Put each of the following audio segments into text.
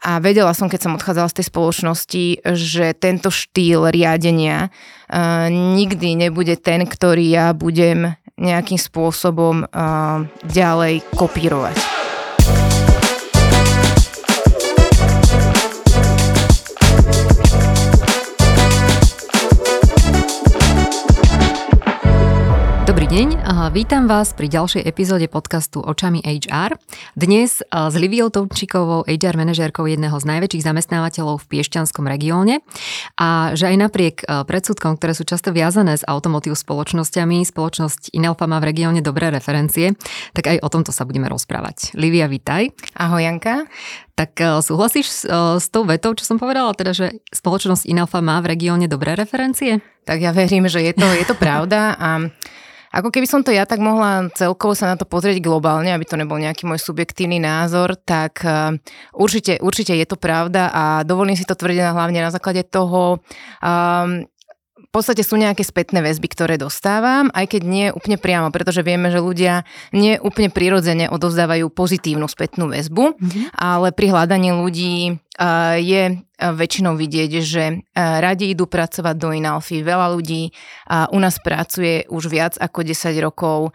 A vedela som, keď som odchádzala z tej spoločnosti, že tento štýl riadenia uh, nikdy nebude ten, ktorý ja budem nejakým spôsobom uh, ďalej kopírovať. Deň, vítam vás pri ďalšej epizóde podcastu Očami HR. Dnes s Liviou Tomčikovou, HR manažérkou jedného z najväčších zamestnávateľov v Piešťanskom regióne a že aj napriek predsudkom, ktoré sú často viazané s automotív spoločnosťami, spoločnosť Inelfa má v regióne dobré referencie, tak aj o tomto sa budeme rozprávať. Livia, vitaj. Ahoj Janka. Tak súhlasíš s, s tou vetou, čo som povedala, teda, že spoločnosť Inalfa má v regióne dobré referencie? Tak ja verím, že je to, je to pravda a ako keby som to ja tak mohla celkovo sa na to pozrieť globálne, aby to nebol nejaký môj subjektívny názor, tak uh, určite, určite je to pravda a dovolím si to tvrdiť hlavne na základe toho, um, v podstate sú nejaké spätné väzby, ktoré dostávam, aj keď nie úplne priamo, pretože vieme, že ľudia nie úplne prirodzene odovzdávajú pozitívnu spätnú väzbu, mm-hmm. ale pri hľadaní ľudí je väčšinou vidieť, že radi idú pracovať do Inalfy. Veľa ľudí u nás pracuje už viac ako 10 rokov,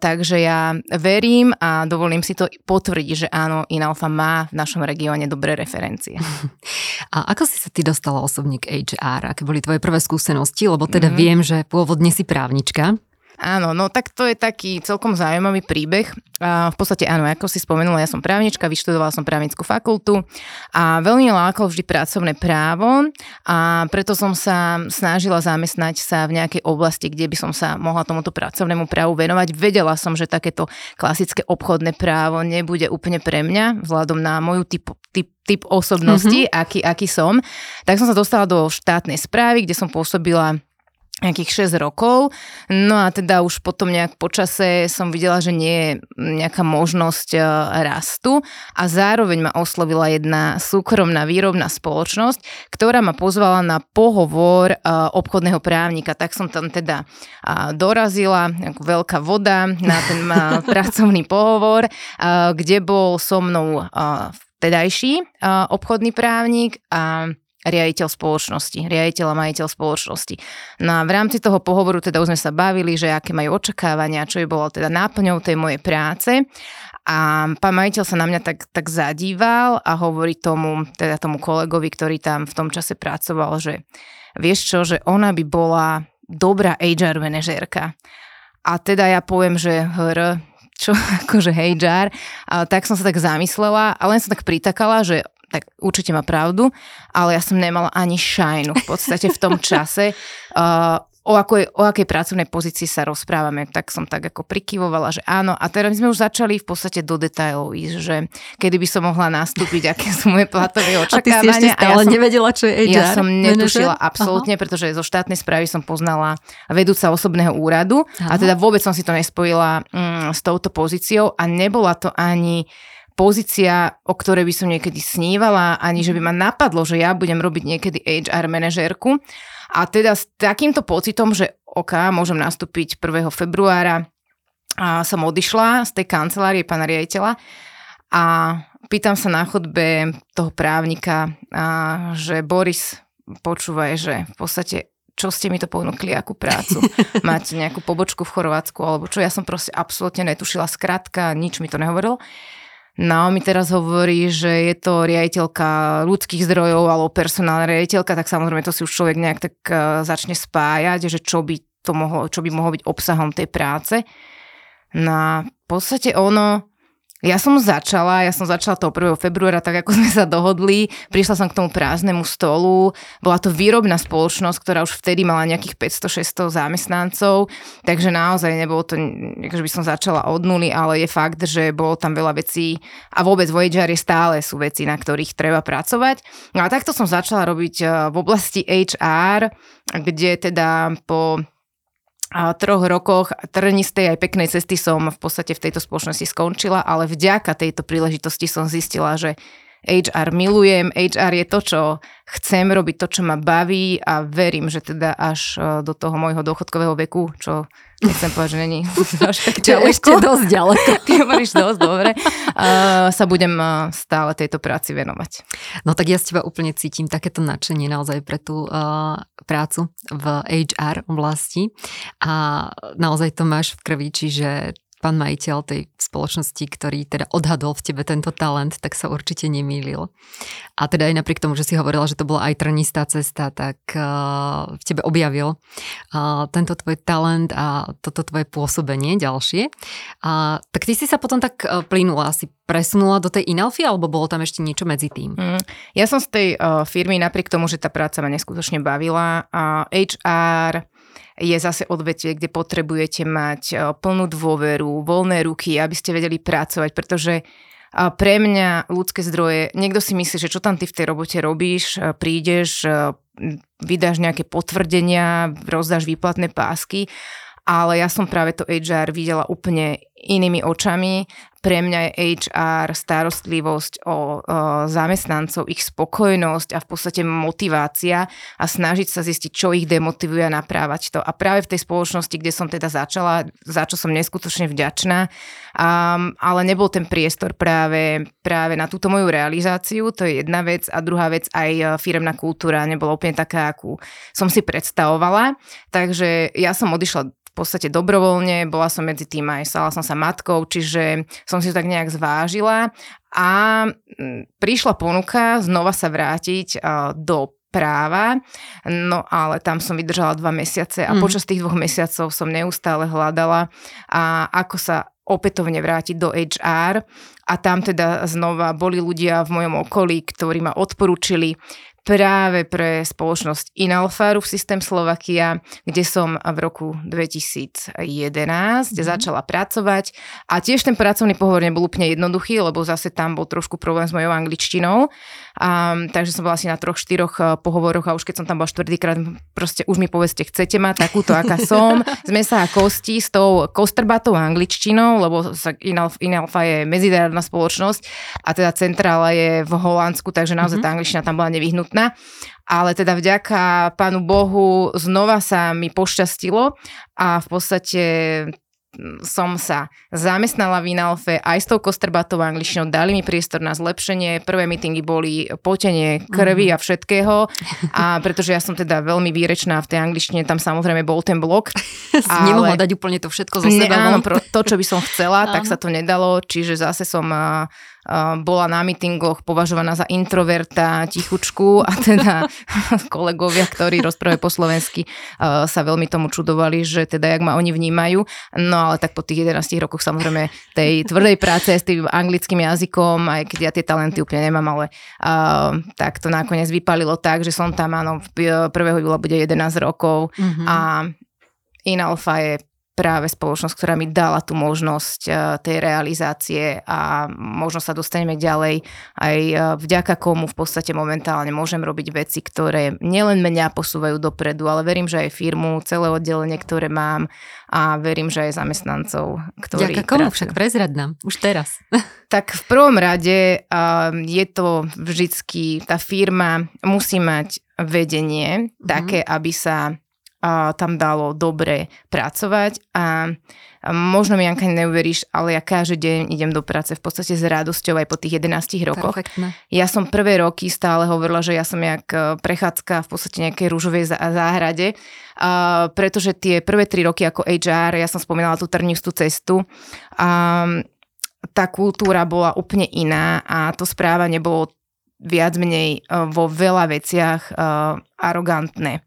takže ja verím a dovolím si to potvrdiť, že áno, Inalfa má v našom regióne dobré referencie. A ako si sa ty dostala osobne k HR? Aké boli tvoje prvé skúsenosti? Lebo teda mm-hmm. viem, že pôvodne si právnička. Áno, no tak to je taký celkom zaujímavý príbeh. A v podstate áno, ako si spomenula, ja som právnička, vyštudovala som právnickú fakultu a veľmi lákalo vždy pracovné právo a preto som sa snažila zamestnať sa v nejakej oblasti, kde by som sa mohla tomuto pracovnému právu venovať. Vedela som, že takéto klasické obchodné právo nebude úplne pre mňa, vzhľadom na moju typ, typ, typ osobnosti, mm-hmm. aký, aký som. Tak som sa dostala do štátnej správy, kde som pôsobila nejakých 6 rokov. No a teda už potom nejak počase som videla, že nie je nejaká možnosť e, rastu a zároveň ma oslovila jedna súkromná výrobná spoločnosť, ktorá ma pozvala na pohovor e, obchodného právnika. Tak som tam teda dorazila, veľká voda na ten pracovný pohovor, kde bol so mnou vtedajší obchodný právnik a riaditeľ spoločnosti, riaditeľ a majiteľ spoločnosti. No a v rámci toho pohovoru teda už sme sa bavili, že aké majú očakávania, čo by bolo teda náplňou tej mojej práce. A pán majiteľ sa na mňa tak, tak zadíval a hovorí tomu, teda tomu kolegovi, ktorý tam v tom čase pracoval, že vieš čo, že ona by bola dobrá HR manažérka. A teda ja poviem, že hr, čo akože a tak som sa tak zamyslela a len som tak pritakala, že tak určite má pravdu, ale ja som nemala ani šajnu v podstate v tom čase. Uh, o akej, o akej pracovnej pozícii sa rozprávame, tak som tak ako prikyvovala, že áno. A teraz sme už začali v podstate do detailov ísť, že kedy by som mohla nastúpiť, aké sú moje platové očakávania. A ty si ešte stále ja som, nevedela, čo je HR? Ja som netušila manager? absolútne, Aha. pretože zo štátnej správy som poznala vedúca osobného úradu Aha. a teda vôbec som si to nespojila mm, s touto pozíciou a nebola to ani pozícia, o ktorej by som niekedy snívala, ani že by ma napadlo, že ja budem robiť niekedy HR manažérku. A teda s takýmto pocitom, že OK, môžem nastúpiť 1. februára, a som odišla z tej kancelárie pána riaditeľa a pýtam sa na chodbe toho právnika, a, že Boris, počúvaj, že v podstate čo ste mi to ponúkli, akú prácu. Máte nejakú pobočku v Chorvátsku, alebo čo, ja som proste absolútne netušila, skratka, nič mi to nehovorilo. No, mi teraz hovorí, že je to riaditeľka ľudských zdrojov alebo personálna riaditeľka, tak samozrejme to si už človek nejak tak uh, začne spájať, že čo by, to mohlo, čo by mohlo byť obsahom tej práce. No a v podstate ono, ja som začala, ja som začala toho 1. februára, tak ako sme sa dohodli. Prišla som k tomu prázdnemu stolu. Bola to výrobná spoločnosť, ktorá už vtedy mala nejakých 500-600 zamestnancov, takže naozaj nebolo to, že by som začala od nuly, ale je fakt, že bolo tam veľa vecí a vôbec Voyager je stále sú veci, na ktorých treba pracovať. No a takto som začala robiť eh, v oblasti HR, kde teda po troch rokoch trnistej aj peknej cesty som v podstate v tejto spoločnosti skončila, ale vďaka tejto príležitosti som zistila, že HR milujem, HR je to, čo chcem robiť, to, čo ma baví a verím, že teda až do toho môjho dôchodkového veku, čo nechcem povedať, že není až tak ďaleko. Ešte dosť ďaleko. Ty hovoríš dosť, dobre. Uh, sa budem stále tejto práci venovať. No tak ja z teba úplne cítim takéto nadšenie naozaj pre tú uh, prácu v HR oblasti a naozaj to máš v krvi, čiže pán majiteľ tej spoločnosti, ktorý teda odhadol v tebe tento talent, tak sa určite nemýlil. A teda aj napriek tomu, že si hovorila, že to bola aj trnistá cesta, tak uh, v tebe objavil uh, tento tvoj talent a toto tvoje pôsobenie ďalšie. Uh, tak ty si sa potom tak uh, plynula, asi presunula do tej Inalfy, alebo bolo tam ešte niečo medzi tým? Mm, ja som z tej uh, firmy, napriek tomu, že tá práca ma neskutočne bavila, uh, HR je zase odvetie, kde potrebujete mať e, plnú dôveru, voľné ruky, aby ste vedeli pracovať, pretože e, pre mňa ľudské zdroje, niekto si myslí, že čo tam ty v tej robote robíš, e, prídeš, vydáš nejaké potvrdenia, rozdáš výplatné pásky, ale ja som práve to HR videla úplne inými očami. Pre mňa je HR starostlivosť o, o zamestnancov, ich spokojnosť a v podstate motivácia a snažiť sa zistiť, čo ich demotivuje a naprávať to. A práve v tej spoločnosti, kde som teda začala, za čo som neskutočne vďačná, um, ale nebol ten priestor práve, práve na túto moju realizáciu, to je jedna vec a druhá vec aj e, firemná kultúra nebola úplne taká, akú som si predstavovala. Takže ja som odišla podstate dobrovoľne, bola som medzi tým aj, stala som sa matkou, čiže som si to tak nejak zvážila. A mm, prišla ponuka znova sa vrátiť do práva, no ale tam som vydržala dva mesiace a mm. počas tých dvoch mesiacov som neustále hľadala a ako sa opätovne vrátiť do HR a tam teda znova boli ľudia v mojom okolí, ktorí ma odporúčili práve pre spoločnosť Inalfaru v systém Slovakia, kde som v roku 2011 mm. začala pracovať a tiež ten pracovný pohovor nebol úplne jednoduchý, lebo zase tam bol trošku problém s mojou angličtinou, a, takže som bola asi na troch, štyroch eh, pohovoroch a už keď som tam bola štvrtýkrát, proste už mi povedzte, chcete ma takúto, aká som, sme sa kosti s tou kostrbatou angličtinou, lebo Inalfa je medzinárodná spoločnosť a teda centrála je v Holandsku, takže naozaj mm-hmm. tá angličtina tam bola nevyhnutná samotná. Ale teda vďaka Pánu Bohu znova sa mi pošťastilo a v podstate som sa zamestnala v Inalfe aj s tou kostrbatou angličtinou, dali mi priestor na zlepšenie. Prvé meetingy boli potenie krvi mm. a všetkého. A pretože ja som teda veľmi výrečná v tej angličtine, tam samozrejme bol ten blok. ale... Nemohla dať úplne to všetko zo seba. áno, to, čo by som chcela, tak sa to nedalo. Čiže zase som bola na mítingoch považovaná za introverta, tichučku a teda kolegovia, ktorí rozprávajú po slovensky, sa veľmi tomu čudovali, že teda jak ma oni vnímajú. No ale tak po tých 11 rokoch samozrejme tej tvrdej práce s tým anglickým jazykom, aj keď ja tie talenty úplne nemám, ale uh, tak to nakoniec vypalilo tak, že som tam, áno, 1. júla bude 11 rokov mm-hmm. a Inalfa je práve spoločnosť, ktorá mi dala tú možnosť eh, tej realizácie a možno sa dostaneme ďalej aj eh, vďaka komu v podstate momentálne môžem robiť veci, ktoré nielen mňa posúvajú dopredu, ale verím, že aj firmu, celé oddelenie, ktoré mám a verím, že aj zamestnancov, ktorí Vďaka komu pracujú. však prezrad nám, už teraz. Tak v prvom rade uh, je to vždycky, tá firma musí mať vedenie mm-hmm. také, aby sa tam dalo dobre pracovať a možno mi Janka neuveríš, ale ja každý deň idem do práce v podstate s radosťou aj po tých 11 rokoch. Perfektne. Ja som prvé roky stále hovorila, že ja som jak e, prechádzka v podstate nejakej rúžovej záhrade, pretože tie prvé tri roky ako HR, ja som spomínala tú trnistú cestu, tá kultúra bola úplne iná a to správanie bolo viac menej uh, vo veľa veciach uh, arogantné.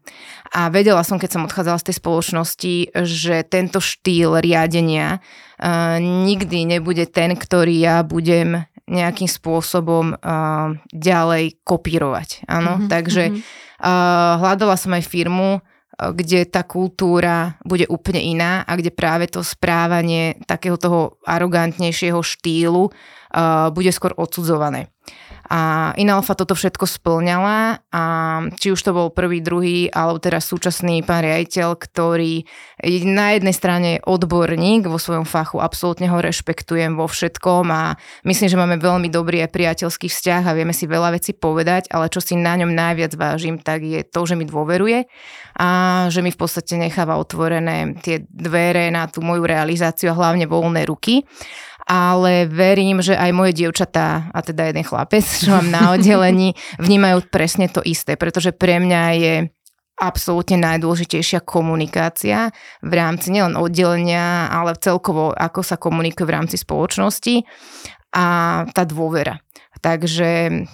A vedela som, keď som odchádzala z tej spoločnosti, že tento štýl riadenia uh, nikdy nebude ten, ktorý ja budem nejakým spôsobom uh, ďalej kopírovať. Áno, mm-hmm, takže uh, hľadala som aj firmu, kde tá kultúra bude úplne iná a kde práve to správanie takého toho arogantnejšieho štýlu uh, bude skôr odsudzované. A Inalfa toto všetko splňala a či už to bol prvý, druhý, alebo teraz súčasný pán riaditeľ, ktorý na jednej strane je odborník vo svojom fachu, absolútne ho rešpektujem vo všetkom a myslím, že máme veľmi dobrý aj priateľský vzťah a vieme si veľa vecí povedať, ale čo si na ňom najviac vážim, tak je to, že mi dôveruje a že mi v podstate necháva otvorené tie dvere na tú moju realizáciu a hlavne voľné ruky ale verím, že aj moje dievčatá, a teda jeden chlapec, čo mám na oddelení, vnímajú presne to isté, pretože pre mňa je absolútne najdôležitejšia komunikácia v rámci nielen oddelenia, ale celkovo, ako sa komunikuje v rámci spoločnosti a tá dôvera. Takže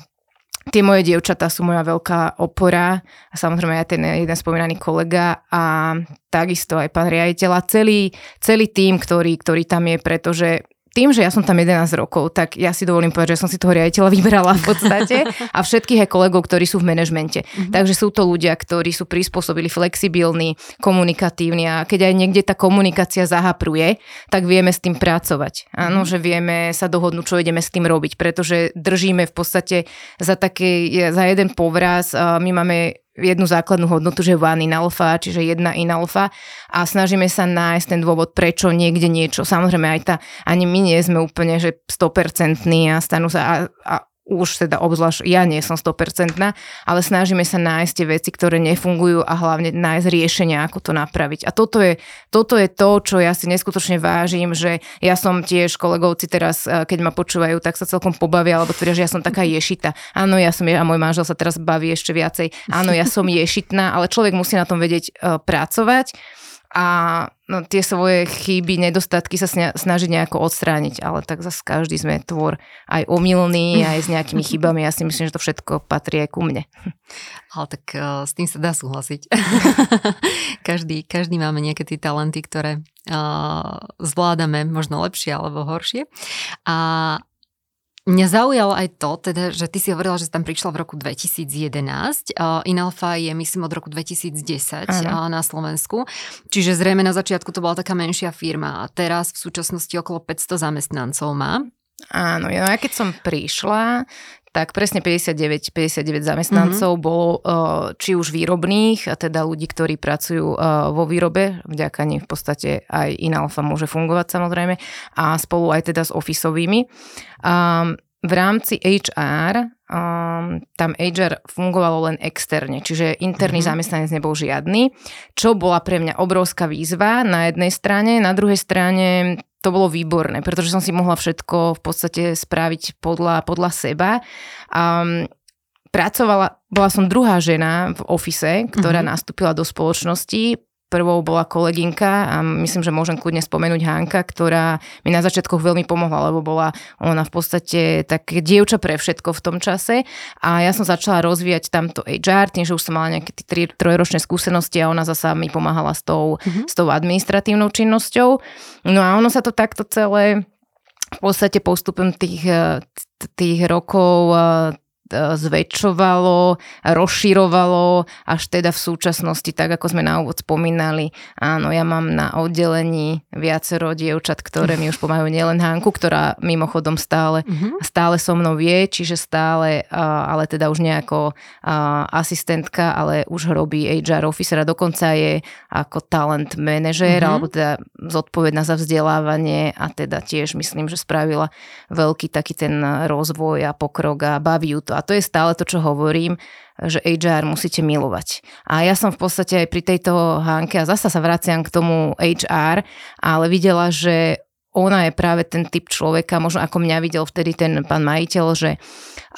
tie moje dievčatá sú moja veľká opora a samozrejme aj ten jeden spomínaný kolega a takisto aj pán riaditeľ a celý, celý tým, ktorý, ktorý tam je, pretože tým, že ja som tam 11 rokov, tak ja si dovolím povedať, že som si toho riaditeľa vybrala v podstate a všetkých aj kolegov, ktorí sú v manažmente. Mm-hmm. Takže sú to ľudia, ktorí sú prispôsobili, flexibilní, komunikatívni a keď aj niekde tá komunikácia zahapruje, tak vieme s tým pracovať. Áno, mm-hmm. že vieme sa dohodnúť, čo ideme s tým robiť, pretože držíme v podstate za, také, za jeden povraz, my máme jednu základnú hodnotu, že one in alpha, čiže jedna in alpha a snažíme sa nájsť ten dôvod, prečo niekde niečo. Samozrejme aj tá, ani my nie sme úplne, že 100% a stanú sa a, a už teda obzvlášť ja nie som 100%, ale snažíme sa nájsť tie veci, ktoré nefungujú a hlavne nájsť riešenia, ako to napraviť. A toto je, toto je to, čo ja si neskutočne vážim, že ja som tiež kolegovci teraz, eh, keď ma počúvajú, tak sa celkom pobavia, alebo tvrdia, že ja som taká ješita. Áno, ja som a môj manžel sa teraz baví ešte viacej. Áno, ja som ješitná, ale človek musí na tom vedieť uh, pracovať a no, tie svoje chyby, nedostatky sa snažiť nejako odstrániť, ale tak zase každý sme tvor aj omilný, aj s nejakými chybami. Ja si myslím, že to všetko patrí aj ku mne. Ale tak uh, s tým sa dá súhlasiť. každý, každý máme nejaké tie talenty, ktoré uh, zvládame možno lepšie alebo horšie. A Mňa zaujalo aj to, teda, že ty si hovorila, že si tam prišla v roku 2011. Uh, Inalfa je, myslím, od roku 2010 uh, na Slovensku. Čiže zrejme na začiatku to bola taká menšia firma a teraz v súčasnosti okolo 500 zamestnancov má. Áno, ja keď som prišla, tak presne 59, 59 zamestnancov mm-hmm. bolo či už výrobných, a teda ľudí, ktorí pracujú vo výrobe, vďaka nim v podstate aj Inalfa môže fungovať samozrejme, a spolu aj teda s ofisovými. v rámci HR um, tam HR fungovalo len externe, čiže interný mm-hmm. zamestnanec nebol žiadny, čo bola pre mňa obrovská výzva na jednej strane, na druhej strane to bolo výborné, pretože som si mohla všetko v podstate spraviť podľa, podľa seba. Um, pracovala, bola som druhá žena v ofise, ktorá uh-huh. nastúpila do spoločnosti. Prvou bola kolegynka a myslím, že môžem kľudne spomenúť Hanka, ktorá mi na začiatkoch veľmi pomohla, lebo bola ona v podstate také dievča pre všetko v tom čase a ja som začala rozvíjať tamto HR, tým, že už som mala nejaké tri, trojročné skúsenosti a ona zasa mi pomáhala s tou, mm-hmm. s tou administratívnou činnosťou. No a ono sa to takto celé v podstate postupom tých, tých rokov E, zväčšovalo, rozširovalo, až teda v súčasnosti, tak ako sme na úvod spomínali, áno, ja mám na oddelení viacero dievčat, ktoré mi už pomáhajú nielen Hanku, ktorá mimochodom stále, uh-huh. stále so mnou vie, čiže stále, ale teda už nejako asistentka, ale už robí HR officer a dokonca je ako talent manažér, uh-huh. alebo teda zodpovedná za vzdelávanie a teda tiež myslím, že spravila veľký taký ten rozvoj a pokrok a baví ju to a to je stále to, čo hovorím, že HR musíte milovať. A ja som v podstate aj pri tejto hánke, a zasa sa vraciam k tomu HR, ale videla, že ona je práve ten typ človeka, možno ako mňa videl vtedy ten pán majiteľ, že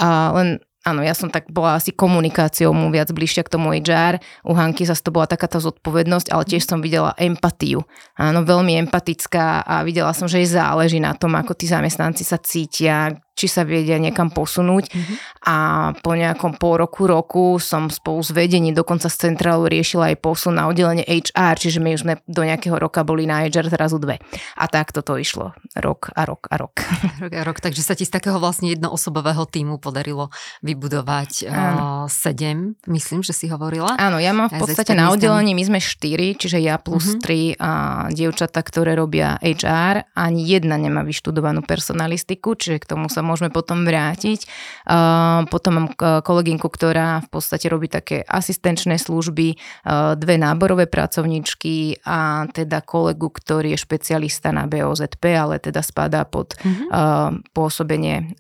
a len Áno, ja som tak bola asi komunikáciou mu viac bližšia k tomu HR. U Hanky zase to bola taká tá zodpovednosť, ale tiež som videla empatiu. Áno, veľmi empatická a videla som, že jej záleží na tom, ako tí zamestnanci sa cítia, či sa vedia niekam posunúť. Mm-hmm. A po nejakom pol roku, roku som spolu s vedením dokonca z centrálu riešila aj posun na oddelenie HR, čiže my už sme do nejakého roka boli na HR zrazu dve. A tak toto išlo rok a rok a rok. Rok a rok, takže sa ti z takého vlastne jednoosobového týmu podarilo vybudovať uh, sedem, myslím, že si hovorila. Áno, ja mám v podstate na oddelení, my sme štyri, čiže ja plus uh-huh. tri a dievčata, ktoré robia HR, ani jedna nemá vyštudovanú personalistiku, čiže k tomu sa môžeme potom vrátiť. Uh, potom mám kolegynku, ktorá v podstate robí také asistenčné služby, uh, dve náborové pracovníčky a teda kolegu, ktorý je špecialista na BOZP, ale teda spadá pod uh, pôsobenie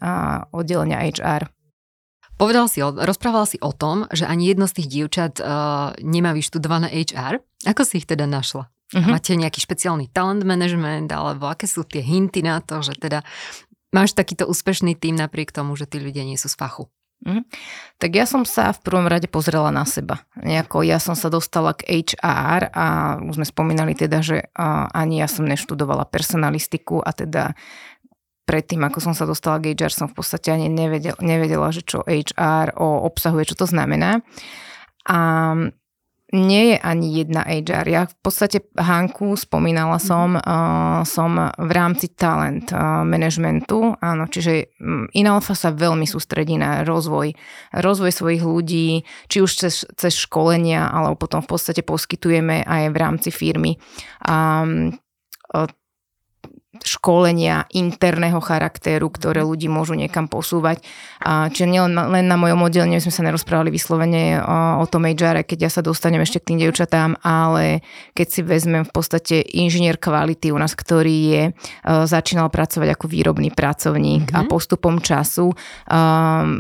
oddelenia HR. Povedal si, rozprával si o tom, že ani jedno z tých dievčat uh, nemá vyštudované HR. Ako si ich teda našla? Uh-huh. Máte nejaký špeciálny talent management, alebo aké sú tie hinty na to, že teda máš takýto úspešný tým napriek tomu, že tí ľudia nie sú z fachu? Mm. Tak ja som sa v prvom rade pozrela na seba. Nejako ja som sa dostala k HR a už sme spomínali teda, že ani ja som neštudovala personalistiku a teda predtým, ako som sa dostala k HR, som v podstate ani nevedela, nevedela že čo HR o obsahuje, čo to znamená. A nie je ani jedna HR. Ja v podstate Hanku spomínala mhm. som, uh, som v rámci talent uh, managementu, áno, čiže um, Inalfa sa veľmi sústredí na rozvoj, rozvoj svojich ľudí, či už cez, cez školenia, alebo potom v podstate poskytujeme aj v rámci firmy um, školenia interného charakteru, ktoré ľudí môžu niekam posúvať. A, čiže nielen len na mojom oddelení sme sa nerozprávali vyslovene o, o tom HR, keď ja sa dostanem ešte k tým devčatám, ale keď si vezmem v podstate inžinier kvality u nás, ktorý je, začínal pracovať ako výrobný pracovník mm-hmm. a postupom času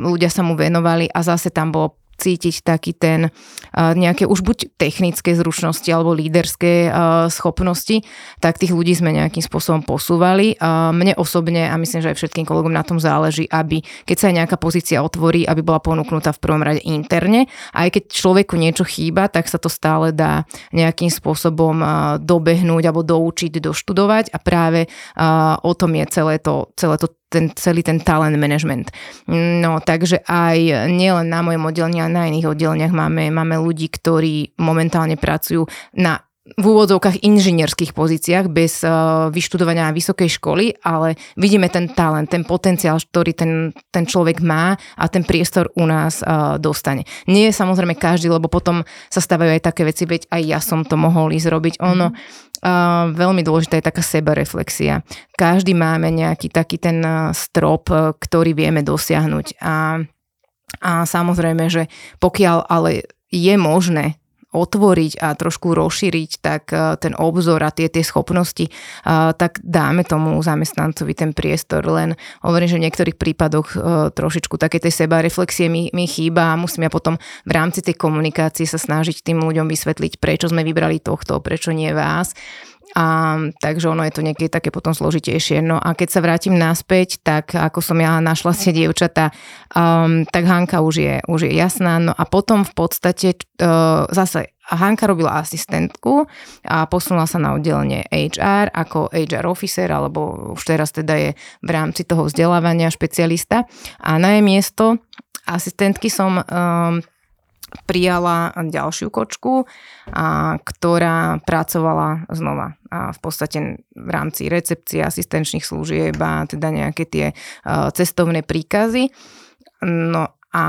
ľudia sa mu venovali a zase tam bolo cítiť taký ten nejaké už buď technické zručnosti alebo líderské schopnosti, tak tých ľudí sme nejakým spôsobom posúvali. Mne osobne a myslím, že aj všetkým kolegom na tom záleží, aby keď sa aj nejaká pozícia otvorí, aby bola ponúknutá v prvom rade interne. Aj keď človeku niečo chýba, tak sa to stále dá nejakým spôsobom dobehnúť alebo doučiť, doštudovať a práve o tom je celé to, celé to ten celý ten talent management. No takže aj nielen na mojom oddelení, ale na iných oddeleniach máme, máme ľudí, ktorí momentálne pracujú na v úvodzovkách inžinierských pozíciách bez uh, vyštudovania vysokej školy, ale vidíme ten talent, ten potenciál, ktorý ten, ten človek má a ten priestor u nás uh, dostane. Nie je samozrejme každý, lebo potom sa stávajú aj také veci, veď aj ja som to mohol ísť robiť. Ono, Uh, veľmi dôležitá je taká sebareflexia. Každý máme nejaký taký ten strop, ktorý vieme dosiahnuť. A, a samozrejme, že pokiaľ ale je možné otvoriť a trošku rozšíriť tak e, ten obzor a tie, tie schopnosti, e, tak dáme tomu zamestnancovi ten priestor. Len hovorím, že v niektorých prípadoch e, trošičku také tej seba reflexie mi, mi chýba a musím ja potom v rámci tej komunikácie sa snažiť tým ľuďom vysvetliť, prečo sme vybrali tohto, prečo nie vás. A, takže ono je to niekedy také potom zložitejšie. No a keď sa vrátim naspäť, tak ako som ja našla si dievčata, um, tak Hanka už je, už je jasná. No a potom v podstate uh, zase Hanka robila asistentku a posunula sa na oddelenie HR ako HR officer, alebo už teraz teda je v rámci toho vzdelávania špecialista. A na jej miesto asistentky som um, prijala ďalšiu kočku, a, ktorá pracovala znova a v podstate v rámci recepcie asistenčných služieb a teda nejaké tie a, cestovné príkazy. No a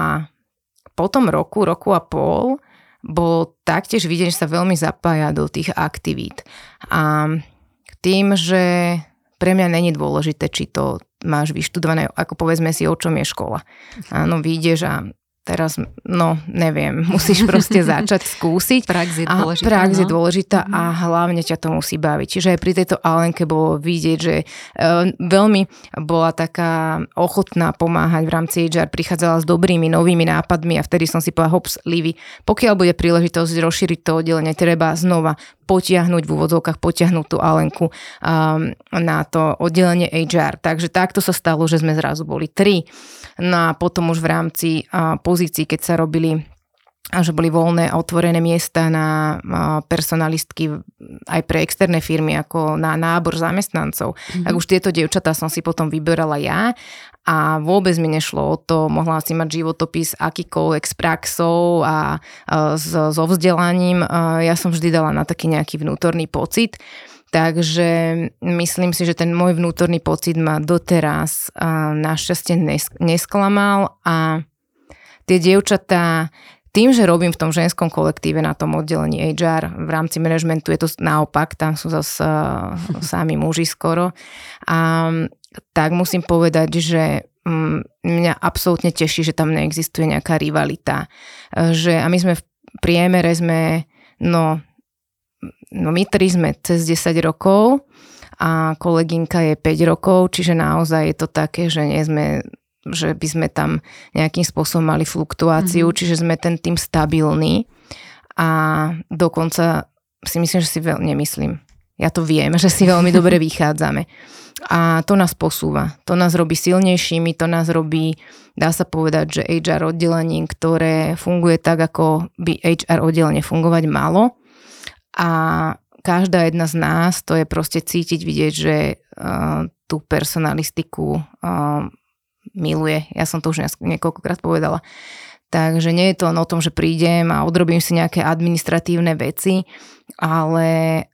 po tom roku, roku a pol bolo taktiež vidieť, že sa veľmi zapája do tých aktivít. A tým, že pre mňa není dôležité, či to máš vyštudované, ako povedzme si, o čom je škola. Áno, vyjdeš a teraz, no neviem, musíš proste začať skúsiť. Prax je dôležitá. A prax no? je dôležitá a hlavne ťa to musí baviť. Čiže aj pri tejto Alenke bolo vidieť, že uh, veľmi bola taká ochotná pomáhať v rámci HR, prichádzala s dobrými novými nápadmi a vtedy som si povedala, hops, Livy, pokiaľ bude príležitosť rozšíriť to oddelenie, treba znova potiahnuť v úvodzovkách, potiahnuť tú Alenku um, na to oddelenie HR. Takže takto sa stalo, že sme zrazu boli tri. No a potom už v rámci uh, pozícií, keď sa robili a že boli voľné a otvorené miesta na personalistky aj pre externé firmy, ako na nábor zamestnancov. Mm-hmm. Tak už tieto dievčatá som si potom vyberala ja a vôbec mi nešlo o to, mohla si mať životopis akýkoľvek s praxou a, a so vzdelaním. Ja som vždy dala na taký nejaký vnútorný pocit. Takže myslím si, že ten môj vnútorný pocit ma doteraz našťastie nesklamal a tie dievčatá, tým, že robím v tom ženskom kolektíve na tom oddelení HR v rámci manažmentu, je to naopak, tam sú zase sami muži skoro. A tak musím povedať, že mm, mňa absolútne teší, že tam neexistuje nejaká rivalita. Že, a my sme v priemere sme, no no my tri sme cez 10 rokov a kolegynka je 5 rokov, čiže naozaj je to také, že nie sme že by sme tam nejakým spôsobom mali fluktuáciu, mm-hmm. čiže sme ten tým stabilný a dokonca si myslím, že si veľmi nemyslím. Ja to viem, že si veľmi dobre vychádzame. A to nás posúva. To nás robí silnejšími, to nás robí, dá sa povedať, že HR oddelením, ktoré funguje tak, ako by HR oddelenie fungovať malo a každá jedna z nás to je proste cítiť, vidieť, že uh, tú personalistiku uh, miluje. Ja som to už niekoľkokrát povedala. Takže nie je to len o tom, že prídem a odrobím si nejaké administratívne veci, ale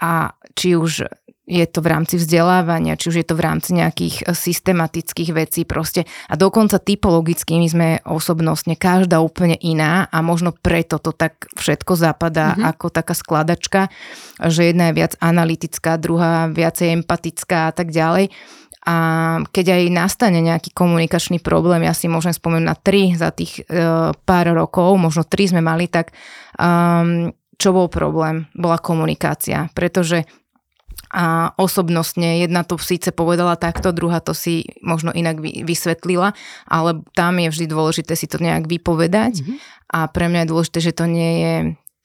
a či už je to v rámci vzdelávania, či už je to v rámci nejakých eh, systematických vecí proste. A dokonca typologicky my sme osobnostne každá úplne iná a možno preto to tak všetko zapadá mm-hmm. ako taká skladačka, že jedna je viac analytická, druhá viacej empatická a tak ďalej. A keď aj nastane nejaký komunikačný problém, ja si môžem spomenúť na tri za tých e, pár rokov, možno tri sme mali, tak um, čo bol problém? Bola komunikácia, pretože a osobnostne. Jedna to síce povedala takto, druhá to si možno inak vysvetlila, ale tam je vždy dôležité si to nejak vypovedať mm-hmm. a pre mňa je dôležité, že to nie je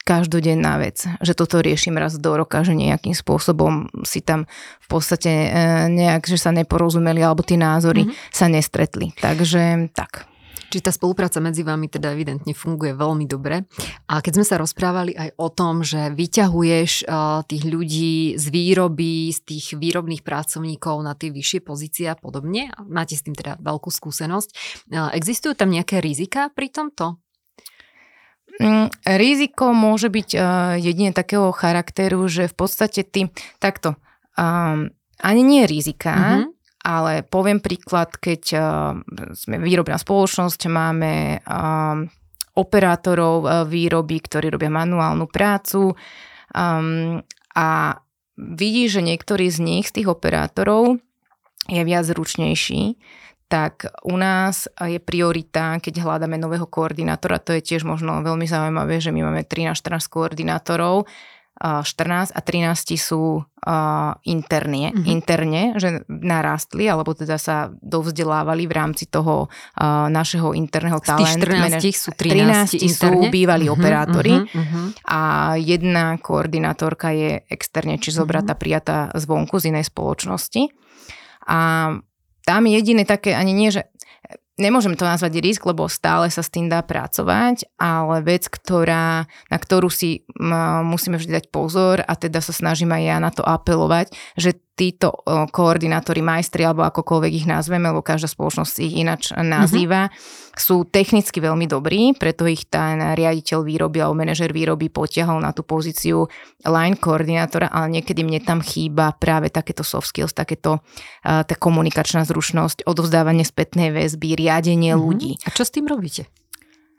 každodenná vec, že toto riešim raz do roka, že nejakým spôsobom si tam v podstate e, nejak, že sa neporozumeli alebo tie názory mm-hmm. sa nestretli. Takže tak. Čiže tá spolupráca medzi vami teda evidentne funguje veľmi dobre. A keď sme sa rozprávali aj o tom, že vyťahuješ uh, tých ľudí z výroby, z tých výrobných pracovníkov na tie vyššie pozície a podobne, máte s tým teda veľkú skúsenosť, uh, existujú tam nejaké rizika pri tomto? Mm, riziko môže byť uh, jedine takého charakteru, že v podstate ty takto um, ani nie rizika, mm-hmm ale poviem príklad, keď uh, sme výrobná spoločnosť, máme um, operátorov uh, výroby, ktorí robia manuálnu prácu um, a vidí, že niektorý z nich, z tých operátorov, je viac ručnejší, tak u nás je priorita, keď hľadáme nového koordinátora, to je tiež možno veľmi zaujímavé, že my máme 13-14 koordinátorov, 14 a 13 sú uh, interne, mm-hmm. interne, že narástli, alebo teda sa dovzdelávali v rámci toho uh, našeho interného talentu. Z tých 14 sú 13, 13 sú bývalí mm-hmm, operátori mm-hmm. a jedna koordinátorka je externe, či zobratá, mm-hmm. prijatá zvonku z inej spoločnosti. A tam jediné také, ani nie, že Nemôžem to nazvať risk, lebo stále sa s tým dá pracovať, ale vec, ktorá, na ktorú si musíme vždy dať pozor a teda sa snažím aj ja na to apelovať, že títo koordinátori, majstri alebo akokoľvek ich nazveme, lebo každá spoločnosť ich ináč nazýva, uh-huh. sú technicky veľmi dobrí, preto ich ten riaditeľ výroby alebo manažer výroby potiahol na tú pozíciu line koordinátora, ale niekedy mne tam chýba práve takéto soft skills, takéto tá komunikačná zručnosť, odovzdávanie spätnej väzby, riadenie uh-huh. ľudí. A čo s tým robíte?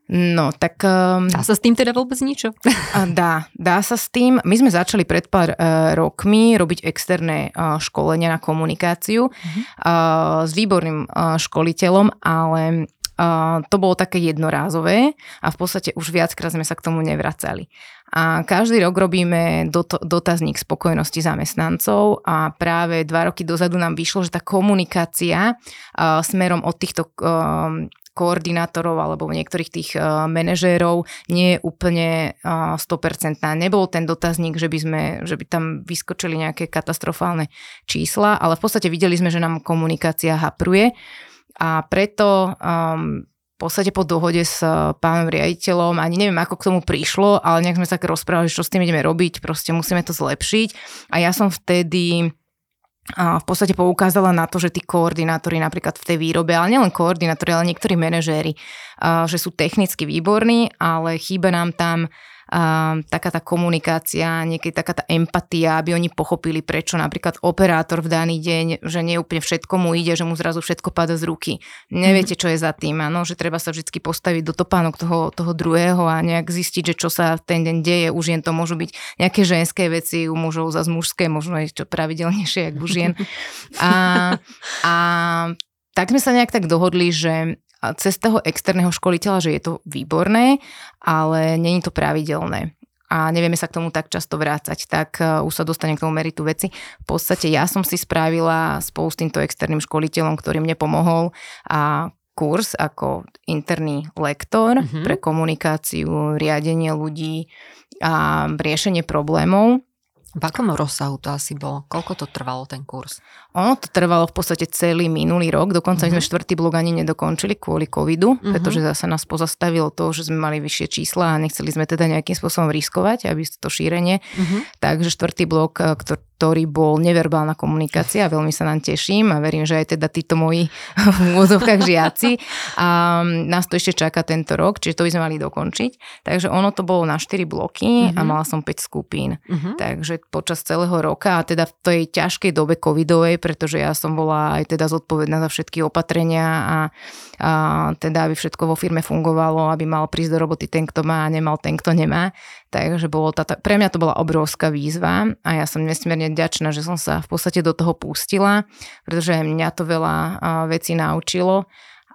No, tak... Um, dá sa s tým teda vôbec niečo? dá, dá sa s tým. My sme začali pred pár uh, rokmi robiť externé uh, školenia na komunikáciu uh-huh. uh, s výborným uh, školiteľom, ale Uh, to bolo také jednorázové a v podstate už viackrát sme sa k tomu nevracali. A každý rok robíme dot- dotazník spokojnosti zamestnancov a práve dva roky dozadu nám vyšlo, že tá komunikácia uh, smerom od týchto uh, koordinátorov alebo niektorých tých uh, manažérov nie je úplne uh, 100%. Nebol ten dotazník, že by, sme, že by tam vyskočili nejaké katastrofálne čísla, ale v podstate videli sme, že nám komunikácia hapruje a preto um, v podstate po dohode s pánom riaditeľom, ani neviem, ako k tomu prišlo, ale nejak sme sa tak rozprávali, čo s tým ideme robiť, proste musíme to zlepšiť. A ja som vtedy v podstate poukázala na to, že tí koordinátori napríklad v tej výrobe, ale nielen koordinátori, ale niektorí manažéri, že sú technicky výborní, ale chýba nám tam um, taká tá komunikácia, niekedy taká tá empatia, aby oni pochopili, prečo napríklad operátor v daný deň, že nie úplne všetko mu ide, že mu zrazu všetko pada z ruky. Neviete, čo je za tým, áno, že treba sa vždy postaviť do topánok toho, toho druhého a nejak zistiť, že čo sa ten deň deje. Už jen to môžu byť nejaké ženské veci, u mužov zase mužské, možno je čo pravidelnejšie, jak u žien. A, a tak sme sa nejak tak dohodli, že cez toho externého školiteľa, že je to výborné, ale není to pravidelné a nevieme sa k tomu tak často vrácať, tak uh, už sa dostane k tomu meritu veci. V podstate ja som si spravila spolu s týmto externým školiteľom, ktorý mne pomohol a kurz ako interný lektor uh-huh. pre komunikáciu, riadenie ľudí a riešenie problémov. V akom rozsahu to asi bolo? Koľko to trvalo ten kurz? Ono to trvalo v podstate celý minulý rok, dokonca uh-huh. sme mhm. štvrtý blok ani nedokončili kvôli covidu, uh-huh. pretože zase nás pozastavilo to, že sme mali vyššie čísla a nechceli sme teda nejakým spôsobom riskovať, aby to šírenie. Uh-huh. Takže štvrtý blok, eh, ktorý ktorý bol neverbálna komunikácia a veľmi sa nám teším a verím, že aj teda títo moji v úvodzovkách žiaci. A nás to ešte čaká tento rok, čiže to by sme mali dokončiť. Takže ono to bolo na 4 bloky uh-huh. a mala som 5 skupín. Uh-huh. Takže počas celého roka a teda v tej ťažkej dobe covidovej, pretože ja som bola aj teda zodpovedná za všetky opatrenia a, a teda aby všetko vo firme fungovalo, aby mal prísť do roboty ten, kto má a nemal ten, kto nemá. Takže bolo tá, pre mňa to bola obrovská výzva a ja som nesmierne vďačná, že som sa v podstate do toho pustila, pretože mňa to veľa vecí naučilo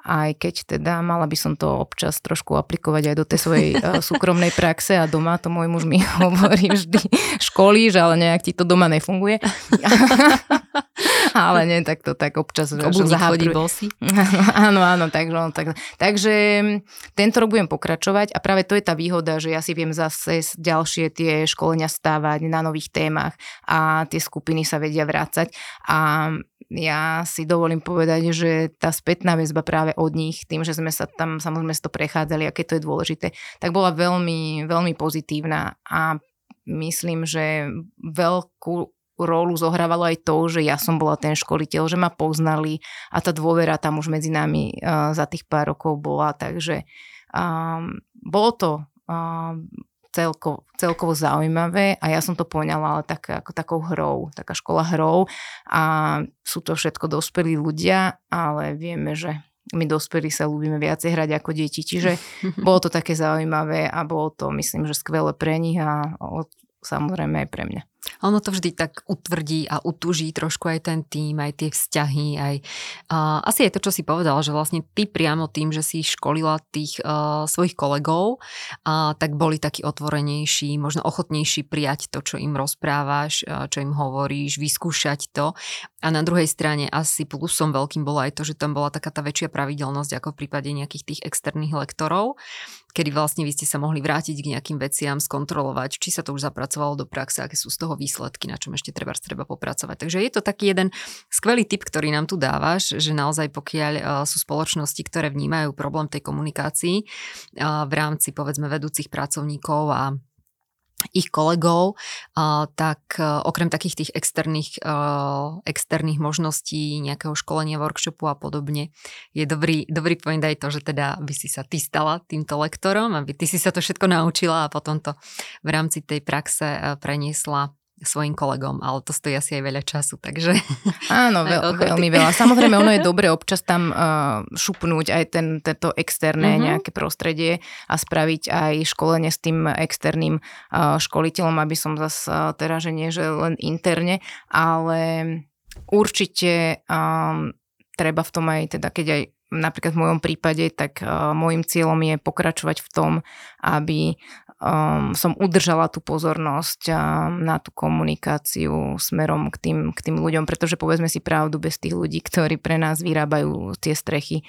aj keď teda mala by som to občas trošku aplikovať aj do tej svojej uh, súkromnej praxe a doma to môj muž mi hovorí vždy školíš, ale nejak ti to doma nefunguje. ale nie, tak to tak občas. Chodí bosy. áno, áno, takže, no, tak, takže tento rok budem pokračovať a práve to je tá výhoda, že ja si viem zase ďalšie tie školenia stávať na nových témach a tie skupiny sa vedia vrácať a ja si dovolím povedať, že tá spätná väzba práve od nich, tým, že sme sa tam samozrejme to prechádzali, aké to je dôležité, tak bola veľmi, veľmi pozitívna. A myslím, že veľkú rolu zohrávalo aj to, že ja som bola ten školiteľ, že ma poznali a tá dôvera tam už medzi nami uh, za tých pár rokov bola, takže um, bolo to um, celko, celkovo zaujímavé a ja som to poňala ale tak, ako takou hrou, taká škola hrou. A sú to všetko dospelí ľudia, ale vieme, že my dospelí sa ľúbime viacej hrať ako deti, čiže bolo to také zaujímavé a bolo to myslím, že skvelé pre nich a samozrejme aj pre mňa. Ono to vždy tak utvrdí a utuží trošku aj ten tým, aj tie vzťahy, aj uh, asi je to, čo si povedal, že vlastne ty priamo tým, že si školila tých uh, svojich kolegov, uh, tak boli takí otvorenejší, možno ochotnejší prijať to, čo im rozprávaš, uh, čo im hovoríš, vyskúšať to. A na druhej strane asi plusom veľkým bolo aj to, že tam bola taká tá väčšia pravidelnosť ako v prípade nejakých tých externých lektorov, kedy vlastne vy ste sa mohli vrátiť k nejakým veciam, skontrolovať, či sa to už zapracovalo do praxe, aké sú z toho výsledky, na čom ešte treba, treba popracovať. Takže je to taký jeden skvelý tip, ktorý nám tu dávaš, že naozaj pokiaľ uh, sú spoločnosti, ktoré vnímajú problém tej komunikácii uh, v rámci povedzme vedúcich pracovníkov a ich kolegov, tak e, okrem takých tých externých, externých možností nejakého školenia, workshopu a podobne, je dobrý, dobrý point aj to, že teda by si sa ty stala týmto lektorom, aby ty si sa to všetko naučila a potom to v rámci tej praxe preniesla svojim kolegom, ale to stojí asi aj veľa času, takže... Áno, veľ, veľmi veľa. Samozrejme, ono je dobre občas tam uh, šupnúť aj ten, tento externé uh-huh. nejaké prostredie a spraviť aj školenie s tým externým uh, školiteľom, aby som zase uh, teda, že nie, že len interne, ale určite um, treba v tom aj teda, keď aj napríklad v mojom prípade, tak uh, môjim cieľom je pokračovať v tom, aby um, som udržala tú pozornosť um, na tú komunikáciu smerom k tým, k tým ľuďom, pretože povedzme si pravdu, bez tých ľudí, ktorí pre nás vyrábajú tie strechy,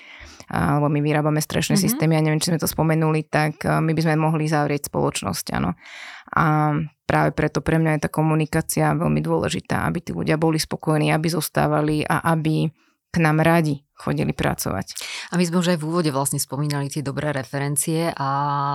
alebo my vyrábame strešné mm-hmm. systémy, ja neviem, či sme to spomenuli, tak uh, my by sme mohli zavrieť spoločnosť, áno. A práve preto pre mňa je tá komunikácia veľmi dôležitá, aby tí ľudia boli spokojní, aby zostávali a aby k nám radi chodili pracovať. A my sme už aj v úvode vlastne spomínali tie dobré referencie a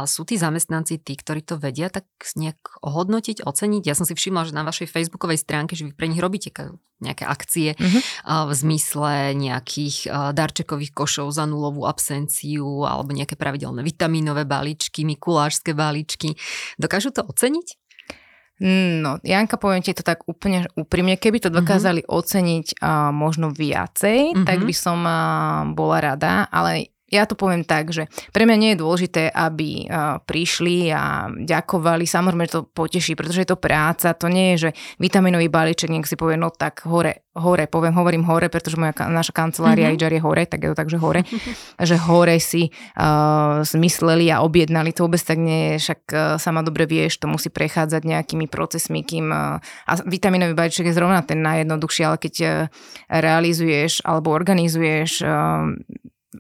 sú tí zamestnanci tí, ktorí to vedia tak nejak ohodnotiť, oceniť. Ja som si všimla, že na vašej facebookovej stránke, že vy pre nich robíte nejaké akcie uh-huh. v zmysle nejakých darčekových košov za nulovú absenciu alebo nejaké pravidelné vitamínové balíčky, mikulášske balíčky. Dokážu to oceniť? No, Janka, poviem ti to tak úplne úprimne, keby to mhm. dokázali mm-hmm. oceniť uh, možno viacej, mm-hmm. tak by som uh, bola rada, ale ja to poviem tak, že pre mňa nie je dôležité, aby uh, prišli a ďakovali. Samozrejme, to poteší, pretože je to práca. To nie je, že vitaminový balíček, nech si povie, no tak hore, hore, poviem, hovorím hore, pretože moja, naša kancelária mm-hmm. je hore, tak je to tak, že hore. že hore si uh, zmysleli a objednali. To vôbec tak nie je, však uh, sama dobre vieš, to musí prechádzať nejakými procesmi, kým... Uh, a vitaminový balíček je zrovna ten najjednoduchší, ale keď uh, realizuješ alebo organizuješ uh,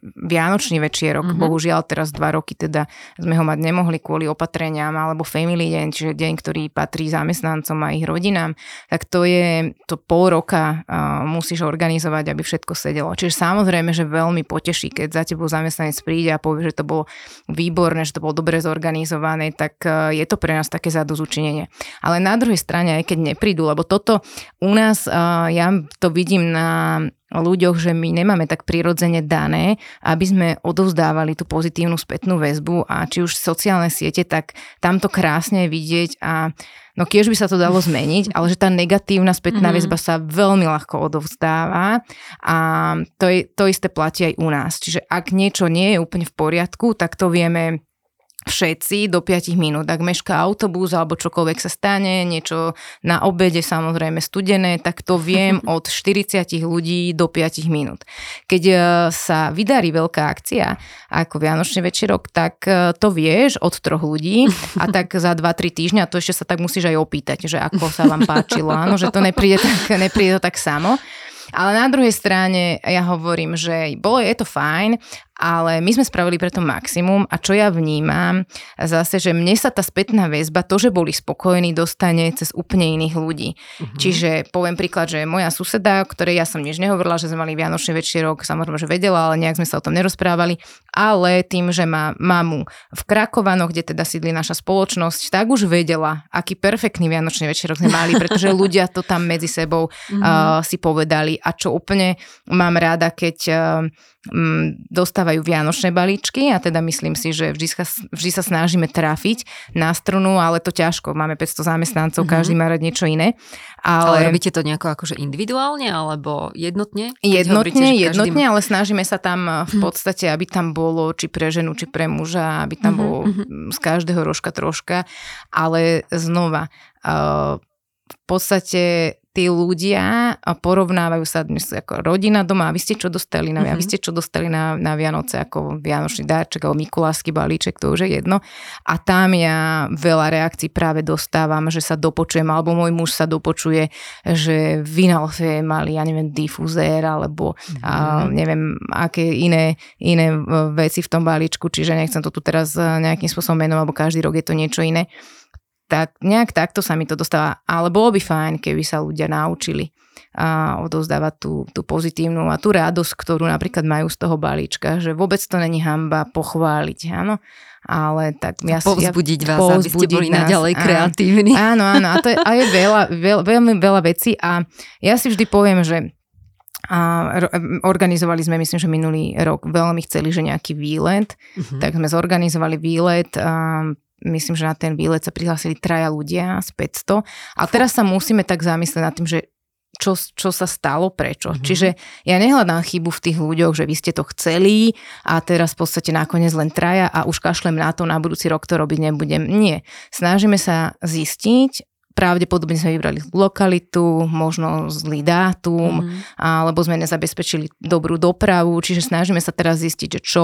Vianočný večierok, mm-hmm. bohužiaľ teraz dva roky teda sme ho mať nemohli kvôli opatreniam, alebo Family Deň, čiže deň, ktorý patrí zamestnancom a ich rodinám, tak to je to pol roka uh, musíš organizovať, aby všetko sedelo. Čiže samozrejme, že veľmi poteší, keď za tebou zamestnanec príde a povie, že to bolo výborné, že to bolo dobre zorganizované, tak uh, je to pre nás také zadozučinenie. Ale na druhej strane, aj keď neprídu, lebo toto u nás, uh, ja to vidím na ľuďoch, že my nemáme tak prirodzene dané, aby sme odovzdávali tú pozitívnu spätnú väzbu a či už sociálne siete, tak tam to krásne vidieť a no keď by sa to dalo zmeniť, ale že tá negatívna spätná mm-hmm. väzba sa veľmi ľahko odovzdáva a to, je, to isté platí aj u nás. Čiže ak niečo nie je úplne v poriadku, tak to vieme všetci do 5 minút. Ak mešká autobus alebo čokoľvek sa stane, niečo na obede samozrejme studené, tak to viem od 40 ľudí do 5 minút. Keď e, sa vydarí veľká akcia ako Vianočný večerok, tak e, to vieš od troch ľudí a tak za 2-3 týždňa to ešte sa tak musíš aj opýtať, že ako sa vám páčilo, áno, že to nepríde tak, nepríde to tak samo. Ale na druhej strane ja hovorím, že bolo je to fajn, ale my sme spravili preto maximum a čo ja vnímam zase, že mne sa tá spätná väzba, to, že boli spokojní, dostane cez úplne iných ľudí. Uh-huh. Čiže poviem príklad, že moja suseda, ktorej ja som nič nehovorila, že sme mali Vianočný večerok, samozrejme, že vedela, ale nejak sme sa o tom nerozprávali, ale tým, že má mamu v Krakovano, kde teda sídli naša spoločnosť, tak už vedela, aký perfektný Vianočný večerok sme mali, pretože ľudia to tam medzi sebou uh-huh. uh, si povedali a čo úplne mám rada, keď uh, dostávajú vianočné balíčky a teda myslím si, že vždy sa, vždy sa snažíme trafiť na strunu, ale to ťažko. Máme 500 zamestnancov, mm-hmm. každý má rád niečo iné. Ale... ale robíte to nejako akože individuálne alebo jednotne? Jednotne, hovoríte, jednotne, každý... ale snažíme sa tam eh, v mhm. podstate, aby tam bolo či pre ženu, či pre muža, aby tam mm-hmm. bolo mhm. z každého rožka troška, ale znova, uh, v podstate tí ľudia porovnávajú sa dnes ako rodina doma a vy ste čo dostali na, mm-hmm. vy ste čo dostali na, na Vianoce ako Vianočný dárček alebo Mikulášsky balíček, to už je jedno. A tam ja veľa reakcií práve dostávam, že sa dopočujem, alebo môj muž sa dopočuje, že Vinalfe mali, ja neviem, difuzér, alebo mm-hmm. a, neviem, aké iné, iné veci v tom balíčku, čiže nechcem to tu teraz nejakým spôsobom menovať, lebo každý rok je to niečo iné tak nejak takto sa mi to dostáva. Ale bolo by fajn, keby sa ľudia naučili a odovzdávať tú, tú pozitívnu a tú radosť, ktorú napríklad majú z toho balíčka, že vôbec to není hamba pochváliť, áno. Ale tak ja povzbudiť ja, vás, povzbudiť aby ste boli nás, naďalej kreatívni. Áno, áno, a to je, a je veľa, veľ, veľmi veľa vecí a ja si vždy poviem, že a organizovali sme, myslím, že minulý rok veľmi chceli, že nejaký výlet, uh-huh. tak sme zorganizovali výlet, a myslím, že na ten výlet sa prihlásili traja ľudia z 500. A teraz sa musíme tak zamyslieť nad tým, že čo, čo sa stalo, prečo. Mm-hmm. Čiže ja nehľadám chybu v tých ľuďoch, že vy ste to chceli a teraz v podstate nakoniec len traja a už kašlem na to, na budúci rok to robiť nebudem. Nie. Snažíme sa zistiť, pravdepodobne sme vybrali lokalitu, možno zlý dátum, mm. alebo sme nezabezpečili dobrú dopravu, čiže snažíme sa teraz zistiť, že čo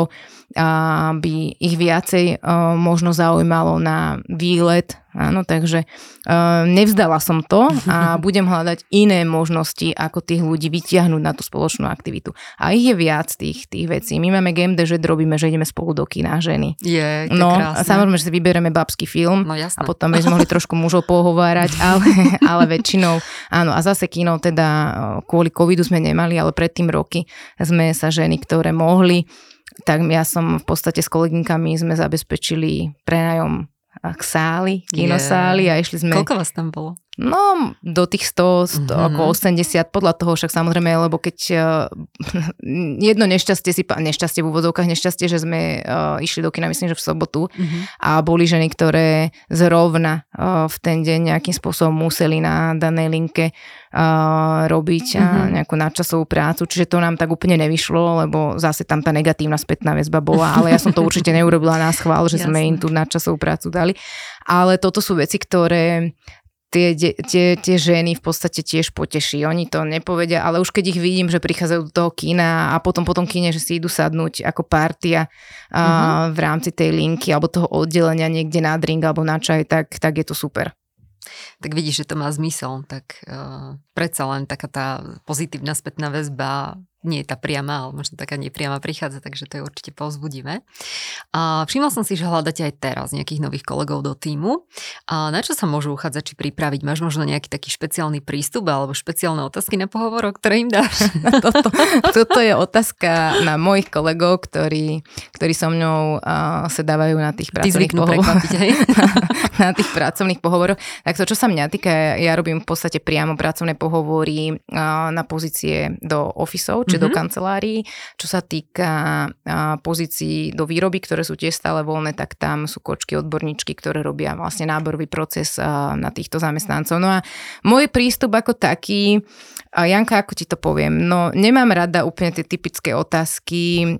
by ich viacej možno zaujímalo na výlet Áno, takže uh, nevzdala som to a budem hľadať iné možnosti, ako tých ľudí vytiahnuť na tú spoločnú aktivitu. A ich je viac tých, tých vecí. My máme game day, že robíme, že ideme spolu do kina ženy. Je, to no, krásne. a samozrejme, že si vyberieme babský film No a jasné. potom by sme mohli trošku mužov pohovárať, ale, ale väčšinou, áno, a zase kino teda uh, kvôli covidu sme nemali, ale predtým roky sme sa ženy, ktoré mohli, tak ja som v podstate s kolegynkami sme zabezpečili prenajom k sály, kinosály a išli sme... Koľko vás tam bolo? No, do tých 100, 100 Mhm. ako 80, podľa toho však samozrejme, lebo keď uh, jedno nešťastie si, nešťastie v úvodzovkách, nešťastie, že sme uh, išli do kina, myslím, že v sobotu Mhm. a boli ženy, ktoré zrovna uh, v ten deň nejakým spôsobom museli na danej linke uh, robiť uh, Mhm. nejakú nadčasovú prácu, čiže to nám tak úplne nevyšlo, lebo zase tam tá negatívna spätná väzba bola, ale ja som to určite neurobila na schvál, že sme im tú nadčasovú prácu dali. Ale toto sú veci, ktoré tie, tie, tie ženy v podstate tiež poteší. Oni to nepovedia, ale už keď ich vidím, že prichádzajú do toho kína a potom po tom kíne, že si idú sadnúť ako partia uh, v rámci tej linky alebo toho oddelenia niekde na drink alebo na čaj, tak, tak je to super. Tak vidíš, že to má zmysel, tak uh, predsa len taká tá pozitívna spätná väzba nie je tá priama, ale možno taká nepriama prichádza, takže to je určite povzbudivé. A všimol som si, že hľadáte aj teraz nejakých nových kolegov do týmu. A na čo sa môžu uchádzači pripraviť? Máš možno nejaký taký špeciálny prístup alebo špeciálne otázky na pohovor, ktoré im dáš? Toto, toto je otázka na mojich kolegov, ktorí, ktorí so mnou uh, sa dávajú na tých pracovných pohovoroch. na tých pracovných pohovoroch. Tak to, čo sa mňa týka, ja robím v podstate priamo pracovné pohovory uh, na pozície do ofisov, mm-hmm. do Mhm. kancelárií. Čo sa týka pozícií do výroby, ktoré sú tiež stále voľné, tak tam sú kočky odborníčky, ktoré robia vlastne náborový proces na týchto zamestnancov. No a môj prístup ako taký, Janka, ako ti to poviem, no nemám rada úplne tie typické otázky,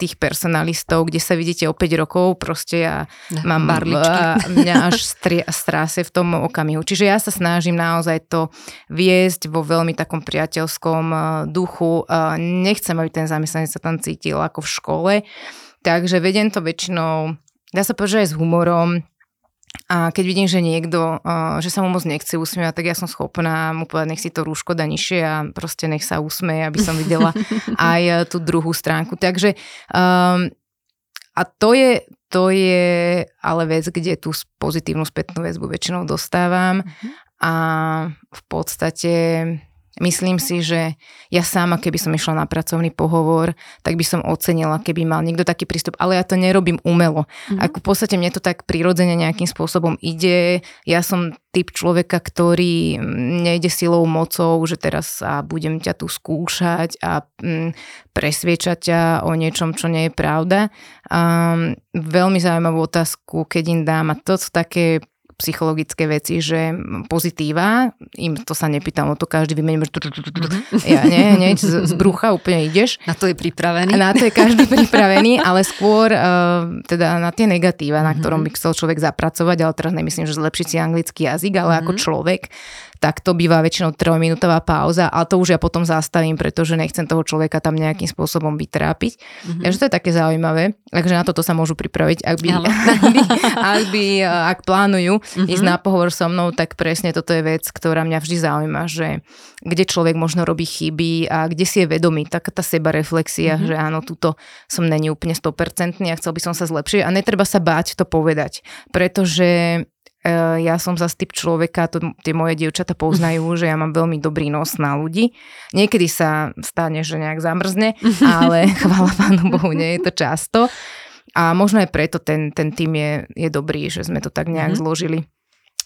tých personalistov, kde sa vidíte o 5 rokov, proste ja mám barličky. a mňa až stri- stráse v tom okamihu. Čiže ja sa snažím naozaj to viesť vo veľmi takom priateľskom eh, duchu. Eh, Nechcem, aby ten zamestnanec sa tam cítil ako v škole, takže vedem to väčšinou, dá sa povedať, aj s humorom, a keď vidím, že niekto, že sa mu moc nechce usmievať, tak ja som schopná mu povedať, nech si to rúško dá nižšie a proste nech sa usmeje, aby som videla aj eh, tú druhú stránku. Takže um, a to je, to je ale vec, kde tú pozitívnu spätnú väzbu väčšinou dostávam a v podstate myslím si, že ja sama, keby som išla na pracovný pohovor, tak by som ocenila, keby mal niekto taký prístup, ale ja to nerobím umelo. Mhm. Ako v podstate mne to tak prirodzene nejakým spôsobom ide. Ja som typ človeka, ktorý mm, nejde silou mocou, že teraz a budem ťa tu skúšať a mm, presviečať ťa o niečom, čo nie je pravda. Um, veľmi zaujímavú otázku, keď im dám, a to sú také psychologické veci, že pozitíva, im to sa nepýtam, o to každý vymením, že ja nie, nie, z, z brucha úplne ideš. Na to je pripravený. Na to je každý pripravený, ale skôr uh, teda na tie negatíva, na ktorom by chcel človek zapracovať, ale teraz nemyslím, že zlepšiť si anglický jazyk, ale ako človek, tak to býva väčšinou trojminútová pauza, ale to už ja potom zastavím, pretože nechcem toho človeka tam nejakým spôsobom vytrápiť. Mm-hmm. Takže to je také zaujímavé, takže na toto sa môžu pripraviť, ak by, ak, by, ak, by, uh, ak plánujú mm-hmm. ísť na pohovor so mnou, tak presne toto je vec, ktorá mňa vždy zaujíma, že kde človek možno robí chyby a kde si je vedomý, taká tá seba reflexia, mm-hmm. že áno, tuto som není úplne 100% a chcel by som sa zlepšiť a netreba sa báť to povedať, pretože ja som zase typ človeka, to tie moje dievčata poznajú, že ja mám veľmi dobrý nos na ľudí. Niekedy sa stane, že nejak zamrzne, ale chvála Pánu Bohu, nie je to často. A možno aj preto ten, ten tým je, je dobrý, že sme to tak nejak mm-hmm. zložili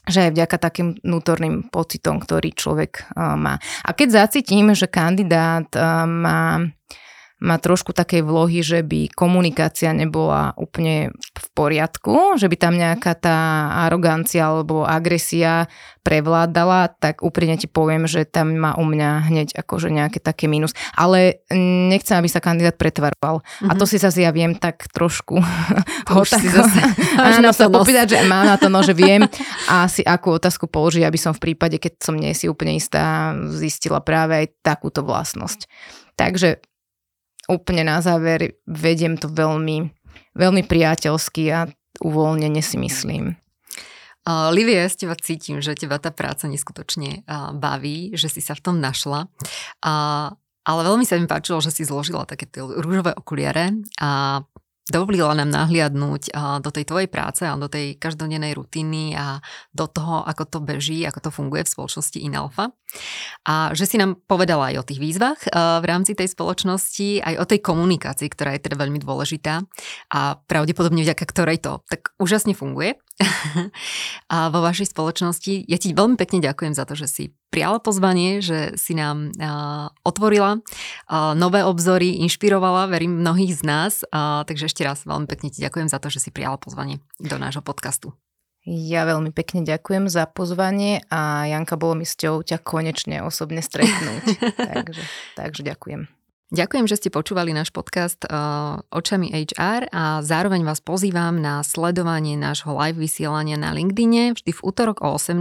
že aj vďaka takým vnútorným pocitom, ktorý človek uh, má. A keď zacítim, že kandidát uh, má, má trošku takej vlohy, že by komunikácia nebola úplne v poriadku, že by tam nejaká tá arogancia alebo agresia prevládala, tak úprimne ti poviem, že tam má u mňa hneď akože nejaké také mínus. Ale nechcem, aby sa kandidát pretvaroval. Mm-hmm. A to si zase ja viem tak trošku ho tak, áno, to popýtať, že mám na to, no, že viem a si akú otázku položiť, aby som v prípade, keď som nie si úplne istá, zistila práve aj takúto vlastnosť. Takže úplne na záver vediem to veľmi, veľmi priateľsky a uvoľnene si myslím. Uh, Livia, ja z teba cítim, že teba tá práca neskutočne uh, baví, že si sa v tom našla. Uh, ale veľmi sa mi páčilo, že si zložila také tie rúžové okuliare a dovolila nám nahliadnúť do tej tvojej práce a do tej každodennej rutiny a do toho, ako to beží, ako to funguje v spoločnosti Inalfa. A že si nám povedala aj o tých výzvach v rámci tej spoločnosti, aj o tej komunikácii, ktorá je teda veľmi dôležitá a pravdepodobne vďaka ktorej to tak úžasne funguje a vo vašej spoločnosti. Ja ti veľmi pekne ďakujem za to, že si prijala pozvanie, že si nám otvorila nové obzory, inšpirovala, verím, mnohých z nás. Takže ešte raz veľmi pekne ti ďakujem za to, že si prijala pozvanie do nášho podcastu. Ja veľmi pekne ďakujem za pozvanie a Janka, bolo mi s ťa konečne osobne stretnúť. takže, takže ďakujem. Ďakujem, že ste počúvali náš podcast uh, Očami HR a zároveň vás pozývam na sledovanie nášho live vysielania na LinkedIne vždy v útorok o 18.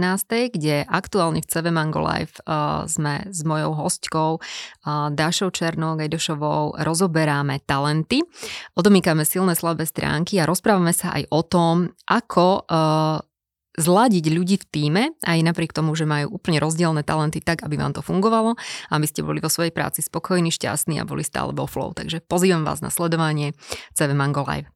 kde aktuálne v CV Mango Live uh, sme s mojou hostkou uh, Dášou Černou Gajdošovou rozoberáme talenty, odomýkame silné slabé stránky a rozprávame sa aj o tom, ako uh, zladiť ľudí v týme, aj napriek tomu, že majú úplne rozdielne talenty tak, aby vám to fungovalo, aby ste boli vo svojej práci spokojní, šťastní a boli stále vo flow. Takže pozývam vás na sledovanie CV Mango Live.